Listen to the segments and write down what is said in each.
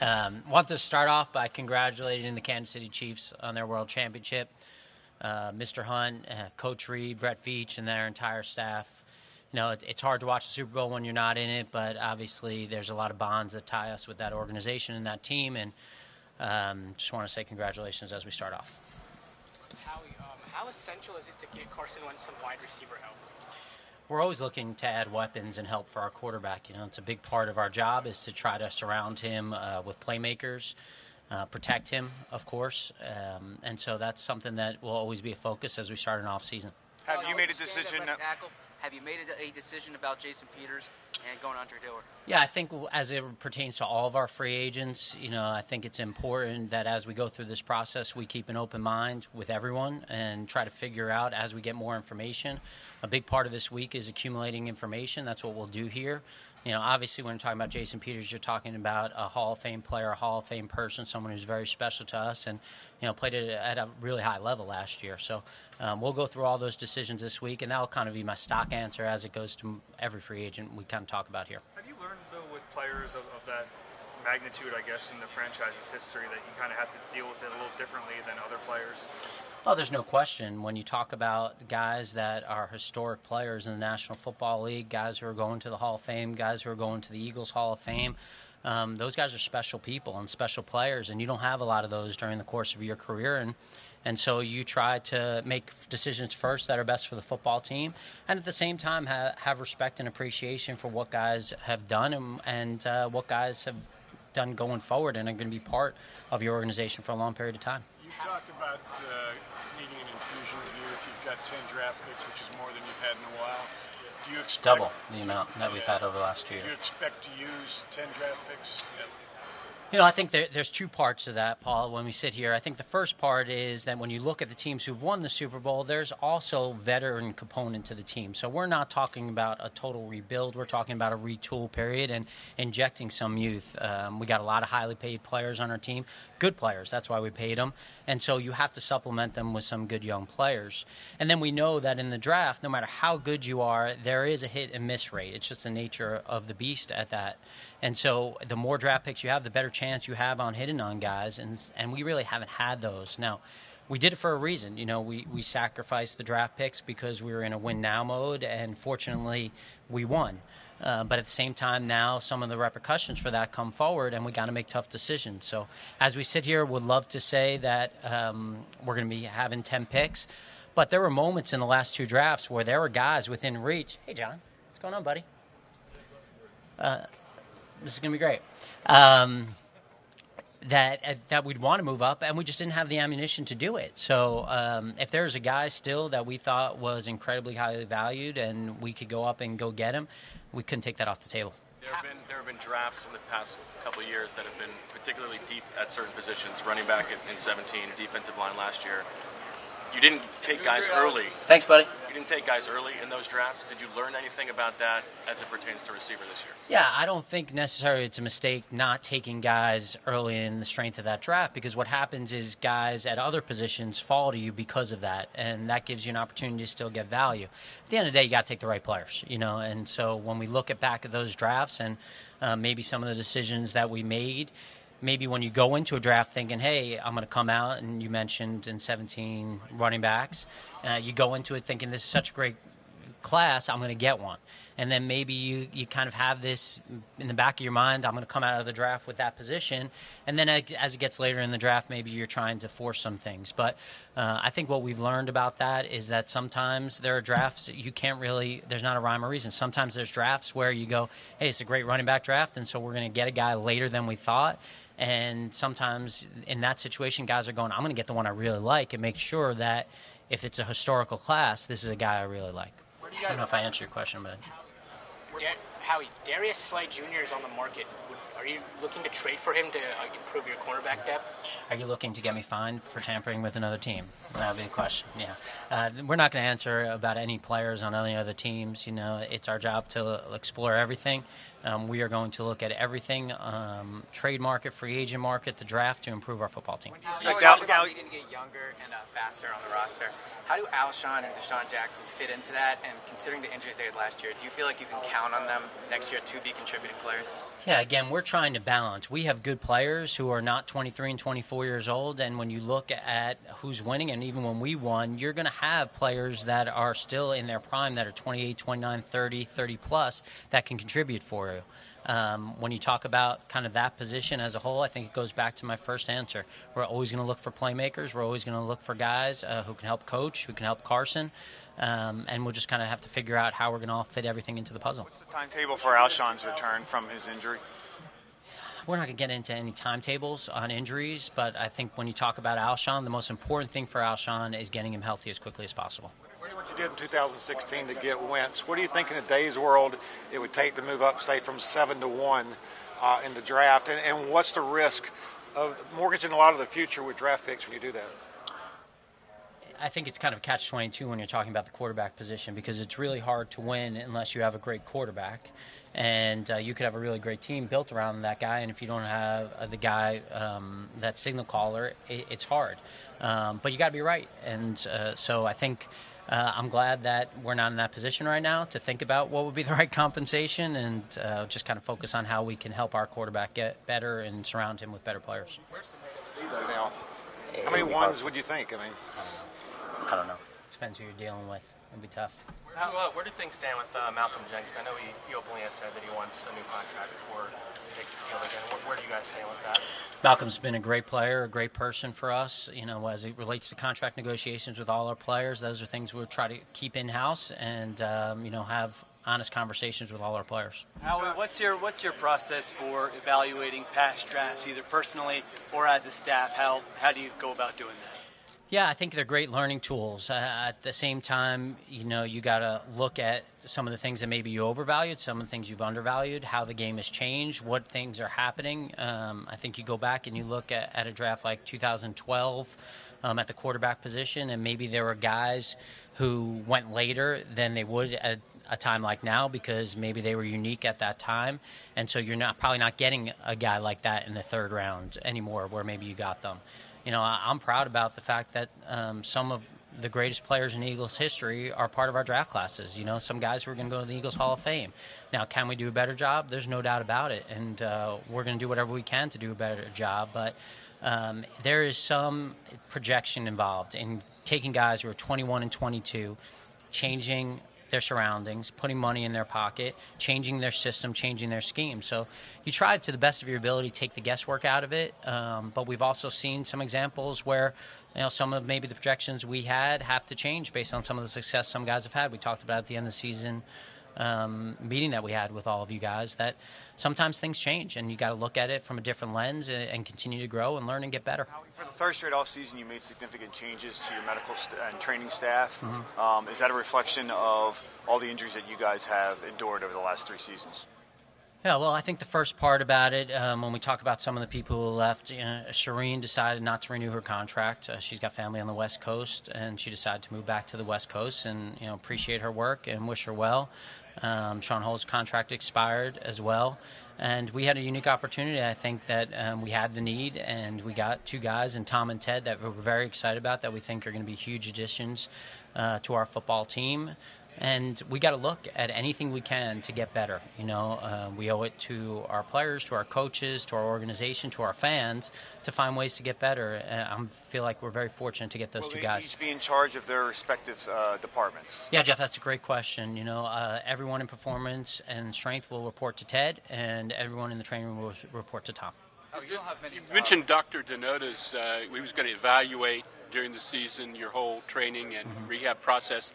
Um, want to start off by congratulating the Kansas City Chiefs on their World Championship. Uh, Mr. Hunt, uh, Coach Reid, Brett Veach, and their entire staff. You know, it, it's hard to watch the Super Bowl when you're not in it, but obviously there's a lot of bonds that tie us with that organization and that team. And um, just want to say congratulations as we start off. Howie, um, how essential is it to get Carson Wentz some wide receiver help? We're always looking to add weapons and help for our quarterback. You know, it's a big part of our job is to try to surround him uh, with playmakers, uh, protect him, of course, um, and so that's something that will always be a focus as we start an off season. Have you made a decision? Have you made a, a decision about Jason Peters and going under? Yeah, I think as it pertains to all of our free agents, you know, I think it's important that as we go through this process, we keep an open mind with everyone and try to figure out as we get more information. A big part of this week is accumulating information. That's what we'll do here. You know, obviously, when you're talking about Jason Peters, you're talking about a Hall of Fame player, a Hall of Fame person, someone who's very special to us, and you know, played it at a really high level last year. So um, we'll go through all those decisions this week, and that'll kind of be my stock answer as it goes to every free agent we kind of talk about here. Have you learned though with players of, of that magnitude, I guess, in the franchise's history, that you kind of have to deal with it a little differently than other players? Oh, there's no question. When you talk about guys that are historic players in the National Football League, guys who are going to the Hall of Fame, guys who are going to the Eagles Hall of Fame, um, those guys are special people and special players, and you don't have a lot of those during the course of your career. And and so you try to make decisions first that are best for the football team, and at the same time ha- have respect and appreciation for what guys have done and, and uh, what guys have done going forward and are going to be part of your organization for a long period of time. You talked about uh, needing an infusion of youth. You've got 10 draft picks, which is more than you've had in a while. Do you expect Double the amount that we've had over the last two years. Do you expect to use 10 draft picks? You know, I think there, there's two parts to that, Paul, when we sit here. I think the first part is that when you look at the teams who've won the Super Bowl, there's also veteran component to the team. So we're not talking about a total rebuild. We're talking about a retool period and injecting some youth. Um, we got a lot of highly paid players on our team, good players. That's why we paid them. And so you have to supplement them with some good young players. And then we know that in the draft, no matter how good you are, there is a hit and miss rate. It's just the nature of the beast at that. And so the more draft picks you have, the better chance you have on hitting on guys. And and we really haven't had those. Now, we did it for a reason. You know, we, we sacrificed the draft picks because we were in a win now mode, and fortunately, we won. Uh, but at the same time, now some of the repercussions for that come forward, and we got to make tough decisions. So, as we sit here, would love to say that um, we're going to be having 10 picks, but there were moments in the last two drafts where there were guys within reach. Hey, John, what's going on, buddy? Uh, this is going to be great. Um, that uh, that we'd want to move up, and we just didn't have the ammunition to do it. So, um, if there's a guy still that we thought was incredibly highly valued, and we could go up and go get him, we couldn't take that off the table. There have been there have been drafts in the past couple years that have been particularly deep at certain positions. Running back in, in 17, defensive line last year. You didn't take guys early. Thanks, buddy. You didn't take guys early in those drafts. Did you learn anything about that as it pertains to receiver this year? Yeah, I don't think necessarily it's a mistake not taking guys early in the strength of that draft because what happens is guys at other positions fall to you because of that, and that gives you an opportunity to still get value. At the end of the day, you got to take the right players, you know. And so when we look at back at those drafts and uh, maybe some of the decisions that we made maybe when you go into a draft thinking, hey, I'm going to come out, and you mentioned in 17 running backs, uh, you go into it thinking this is such a great class, I'm going to get one. And then maybe you, you kind of have this in the back of your mind, I'm going to come out of the draft with that position. And then as it gets later in the draft, maybe you're trying to force some things. But uh, I think what we've learned about that is that sometimes there are drafts you can't really, there's not a rhyme or reason. Sometimes there's drafts where you go, hey, it's a great running back draft, and so we're going to get a guy later than we thought. And sometimes in that situation, guys are going, I'm going to get the one I really like and make sure that if it's a historical class, this is a guy I really like. I don't know if I answered your question, but. Dar- Howie, Darius Slay Jr. is on the market. Are you looking to trade for him to uh, improve your cornerback depth? Are you looking to get me fined for tampering with another team? That would be the question. Yeah, uh, we're not going to answer about any players on any other teams. You know, it's our job to explore everything. Um, we are going to look at everything: um, trade market, free agent market, the draft to improve our football team. You know, talked about needing to get younger and uh, faster on the roster. How do Alshon and DeSean Jackson fit into that? And considering the injuries they had last year, do you feel like you can count on them next year to be contributing players? Yeah, again, we're trying to balance. We have good players who are not 23 and 24 years old, and when you look at who's winning, and even when we won, you're going to have players that are still in their prime that are 28, 29, 30, 30 plus that can contribute for you. Um, when you talk about kind of that position as a whole, I think it goes back to my first answer. We're always going to look for playmakers. We're always going to look for guys uh, who can help coach, who can help Carson, um, and we'll just kind of have to figure out how we're going to all fit everything into the puzzle. What's the timetable for Alshon's return from his injury? We're not going to get into any timetables on injuries, but I think when you talk about Alshon, the most important thing for Alshon is getting him healthy as quickly as possible. You did in 2016 to get Wentz, what do you think in today's world it would take to move up, say, from seven to one uh, in the draft? And, and what's the risk of mortgaging a lot of the future with draft picks when you do that? I think it's kind of catch 22 when you're talking about the quarterback position because it's really hard to win unless you have a great quarterback. And uh, you could have a really great team built around that guy, and if you don't have uh, the guy, um, that signal caller, it, it's hard. Um, but you got to be right. And uh, so I think uh, I'm glad that we're not in that position right now to think about what would be the right compensation and uh, just kind of focus on how we can help our quarterback get better and surround him with better players. Now, how many ones would you think? I mean, I don't know. I don't know. Depends who you're dealing with. It'd be tough. How, uh, where do things stand with uh, Malcolm Jenkins? I know he, he openly has said that he wants a new contract before he takes the field again. Where, where do you guys stand with that? Malcolm's been a great player, a great person for us. You know, as it relates to contract negotiations with all our players, those are things we'll try to keep in house and um, you know have honest conversations with all our players. How, what's your what's your process for evaluating past drafts, either personally or as a staff? How how do you go about doing that? Yeah, I think they're great learning tools. Uh, at the same time, you know, you got to look at some of the things that maybe you overvalued, some of the things you've undervalued, how the game has changed, what things are happening. Um, I think you go back and you look at, at a draft like 2012 um, at the quarterback position, and maybe there were guys who went later than they would at a time like now because maybe they were unique at that time, and so you're not probably not getting a guy like that in the third round anymore, where maybe you got them you know, I, am proud about the fact that um, some of the greatest players in Eagles history are part of our draft classes. You know, some guys who are going to go to the Eagles Hall of Fame. Now, can we do a better job? There's no doubt about it, and uh, we're going to do whatever we can to do a better job. But um, there is some projection involved in taking guys who are 21 and 22, changing their surroundings, putting money in their pocket, changing their system, changing their scheme. So you try to the best of your ability take the guesswork out of it. Um, but we've also seen some examples where you know some of maybe the projections we had have to change based on some of the success some guys have had. We talked about at the end of the season um, meeting that we had with all of you guys that sometimes things change and you got to look at it from a different lens and, and, continue to grow and learn and get better. For the third straight off season, you made significant changes to your medical st- and training staff. Mm-hmm. Um, is that a reflection of all the injuries that you guys have endured over the last three seasons? Yeah, well, I think the first part about it, um, when we talk about some of the people who left, you know, Shireen decided not to renew her contract. Uh, she's got family on the West Coast, and she decided to move back to the West Coast. And you know, appreciate her work and wish her well. Um, Shaun Huls's contract expired as well. And we had a unique opportunity. I think that um, we had the need, and we got two guys, and Tom and Ted, that we're very excited about, that we think are going to be huge additions uh, to our football team and we got to look at anything we can to get better. You know, uh, we owe it to our players, to our coaches, to our organization, to our fans to find ways to get better. I feel like we're very fortunate to get those Will two guys. Each be in charge of their respective uh, departments. Yeah, Jeff, that's a great question. You know, uh, everyone in performance and strength will report to Ted, and everyone in the training room will report to Tom. Oh, you, you mentioned Dr. Denota's. Uh, we was going to evaluate during the season your whole training and mm-hmm. rehab process.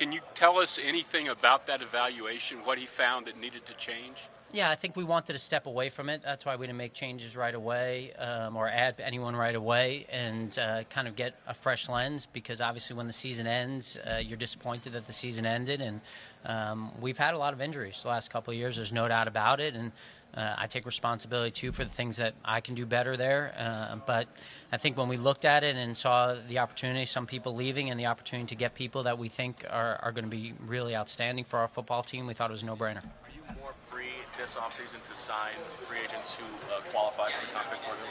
Can you tell us anything about that evaluation, what he found that needed to change? Yeah, I think we wanted to step away from it. That's why we didn't make changes right away um, or add anyone right away and uh, kind of get a fresh lens because obviously when the season ends, uh, you're disappointed that the season ended. And um, we've had a lot of injuries the last couple of years. There's no doubt about it. And uh, I take responsibility too for the things that I can do better there. Uh, but I think when we looked at it and saw the opportunity, some people leaving, and the opportunity to get people that we think are, are going to be really outstanding for our football team, we thought it was a no brainer. More free this offseason to sign free agents who uh, qualify for the contract program?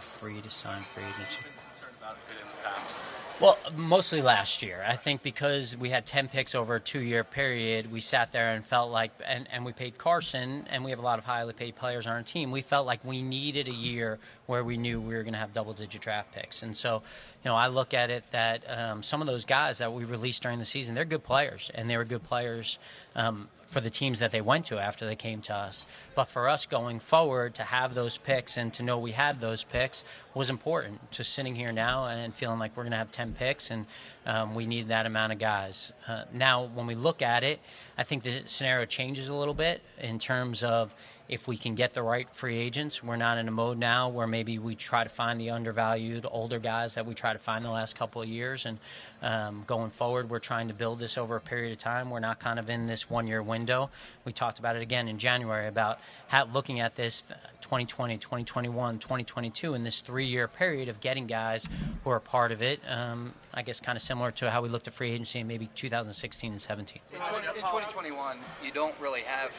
free to sign free agency. Concerned about it in the past. Well, mostly last year. I think because we had 10 picks over a two year period, we sat there and felt like, and, and we paid Carson, and we have a lot of highly paid players on our team. We felt like we needed a year where we knew we were going to have double digit draft picks. And so, you know, I look at it that um, some of those guys that we released during the season, they're good players, and they were good players. Um, for the teams that they went to after they came to us. But for us going forward, to have those picks and to know we had those picks was important. Just sitting here now and feeling like we're going to have 10 picks and um, we need that amount of guys. Uh, now, when we look at it, I think the scenario changes a little bit in terms of if we can get the right free agents. We're not in a mode now where maybe we try to find the undervalued older guys that we try to find the last couple of years. And um, going forward, we're trying to build this over a period of time. We're not kind of in this one year window. We talked about it again in January about how, looking at this 2020, 2021, 2022, in this three year period of getting guys who are part of it. Um, I guess kind of similar to how we looked at free agency in maybe 2016 and 17. In, 20, in 2021, you don't really have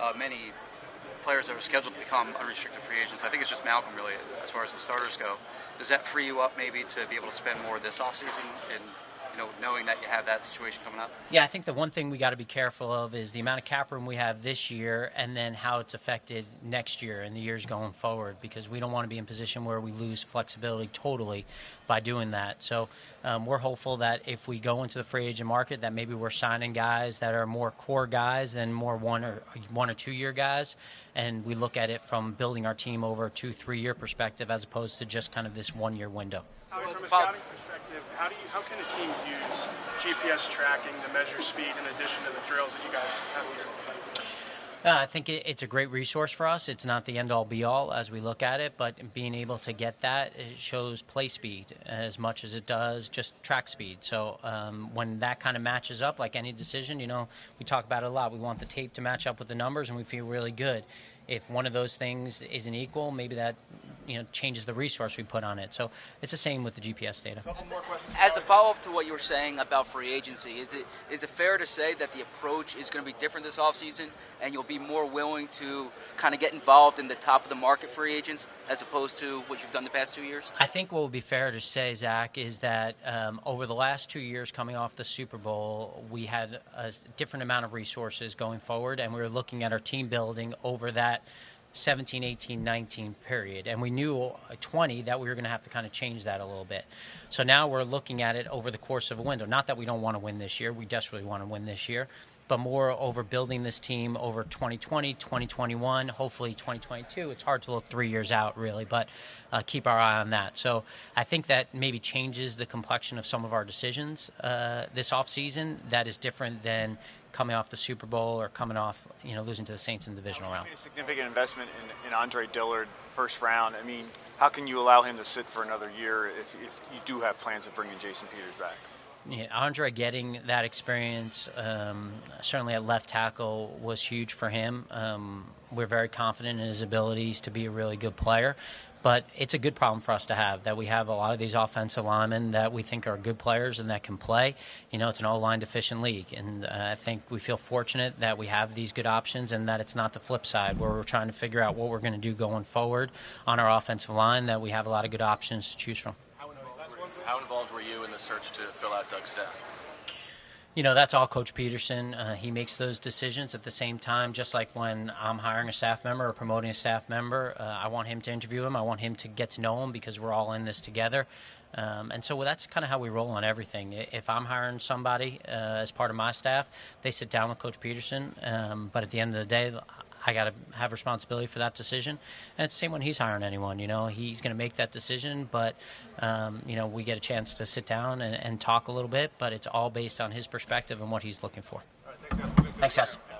uh, many players that are scheduled to become unrestricted free agents. I think it's just Malcolm, really, as far as the starters go. Does that free you up maybe to be able to spend more this offseason and you know, knowing that you have that situation coming up? Yeah, I think the one thing we got to be careful of is the amount of cap room we have this year and then how it's affected next year and the years going forward because we don't want to be in a position where we lose flexibility totally by doing that. So um, we're hopeful that if we go into the free agent market that maybe we're signing guys that are more core guys than more one or one or two year guys and we look at it from building our team over a two, three year perspective as opposed to just kind of this one year window. So From a scouting perspective, how do you how can a team use GPS tracking to measure speed in addition to the drills that you guys have here? Uh, I think it, it's a great resource for us. It's not the end all be all as we look at it, but being able to get that it shows play speed as much as it does just track speed. So um, when that kind of matches up, like any decision, you know, we talk about it a lot. We want the tape to match up with the numbers, and we feel really good. If one of those things isn't equal, maybe that you know changes the resource we put on it. So it's the same with the GPS data. As a follow-up to what you were saying about free agency, is it is it fair to say that the approach is going to be different this offseason and you'll be more willing to kind of get involved in the top of the market free agents as opposed to what you've done the past two years? I think what would be fair to say, Zach, is that um, over the last two years coming off the Super Bowl, we had a different amount of resources going forward, and we were looking at our team building over that 17, 18, 19 period. And we knew at 20 that we were going to have to kind of change that a little bit. So now we're looking at it over the course of a window. Not that we don't want to win this year, we desperately want to win this year, but more over building this team over 2020, 2021, hopefully 2022. It's hard to look three years out, really, but uh, keep our eye on that. So I think that maybe changes the complexion of some of our decisions uh, this offseason that is different than coming off the Super Bowl or coming off, you know, losing to the Saints in the divisional round. A significant investment in, in Andre Dillard, first round. I mean, how can you allow him to sit for another year if, if you do have plans of bringing Jason Peters back? Yeah, Andre getting that experience, um, certainly at left tackle, was huge for him. Um, we're very confident in his abilities to be a really good player. But it's a good problem for us to have that we have a lot of these offensive linemen that we think are good players and that can play. You know, it's an all line deficient league. And uh, I think we feel fortunate that we have these good options and that it's not the flip side where we're trying to figure out what we're going to do going forward on our offensive line, that we have a lot of good options to choose from. How involved were you in the search to fill out Doug's staff? you know that's all coach pederson uh, he makes those decisions at the same time just like when i'm hiring a staff member or promoting a staff member uh, i want him to interview him i want him to get to know him because we're all in this together um, and so well, that's kind of how we roll on everything. If I'm hiring somebody uh, as part of my staff, they sit down with Coach Pederson. Um, but at the end of the day, I got to have responsibility for that decision. And it's the same when he's hiring anyone. You know, he's going to make that decision, but um, you know, we get a chance to sit down and, and, talk a little bit. But it's all based on his perspective and what he's looking for. Right, thanks, guys. Thanks, guys.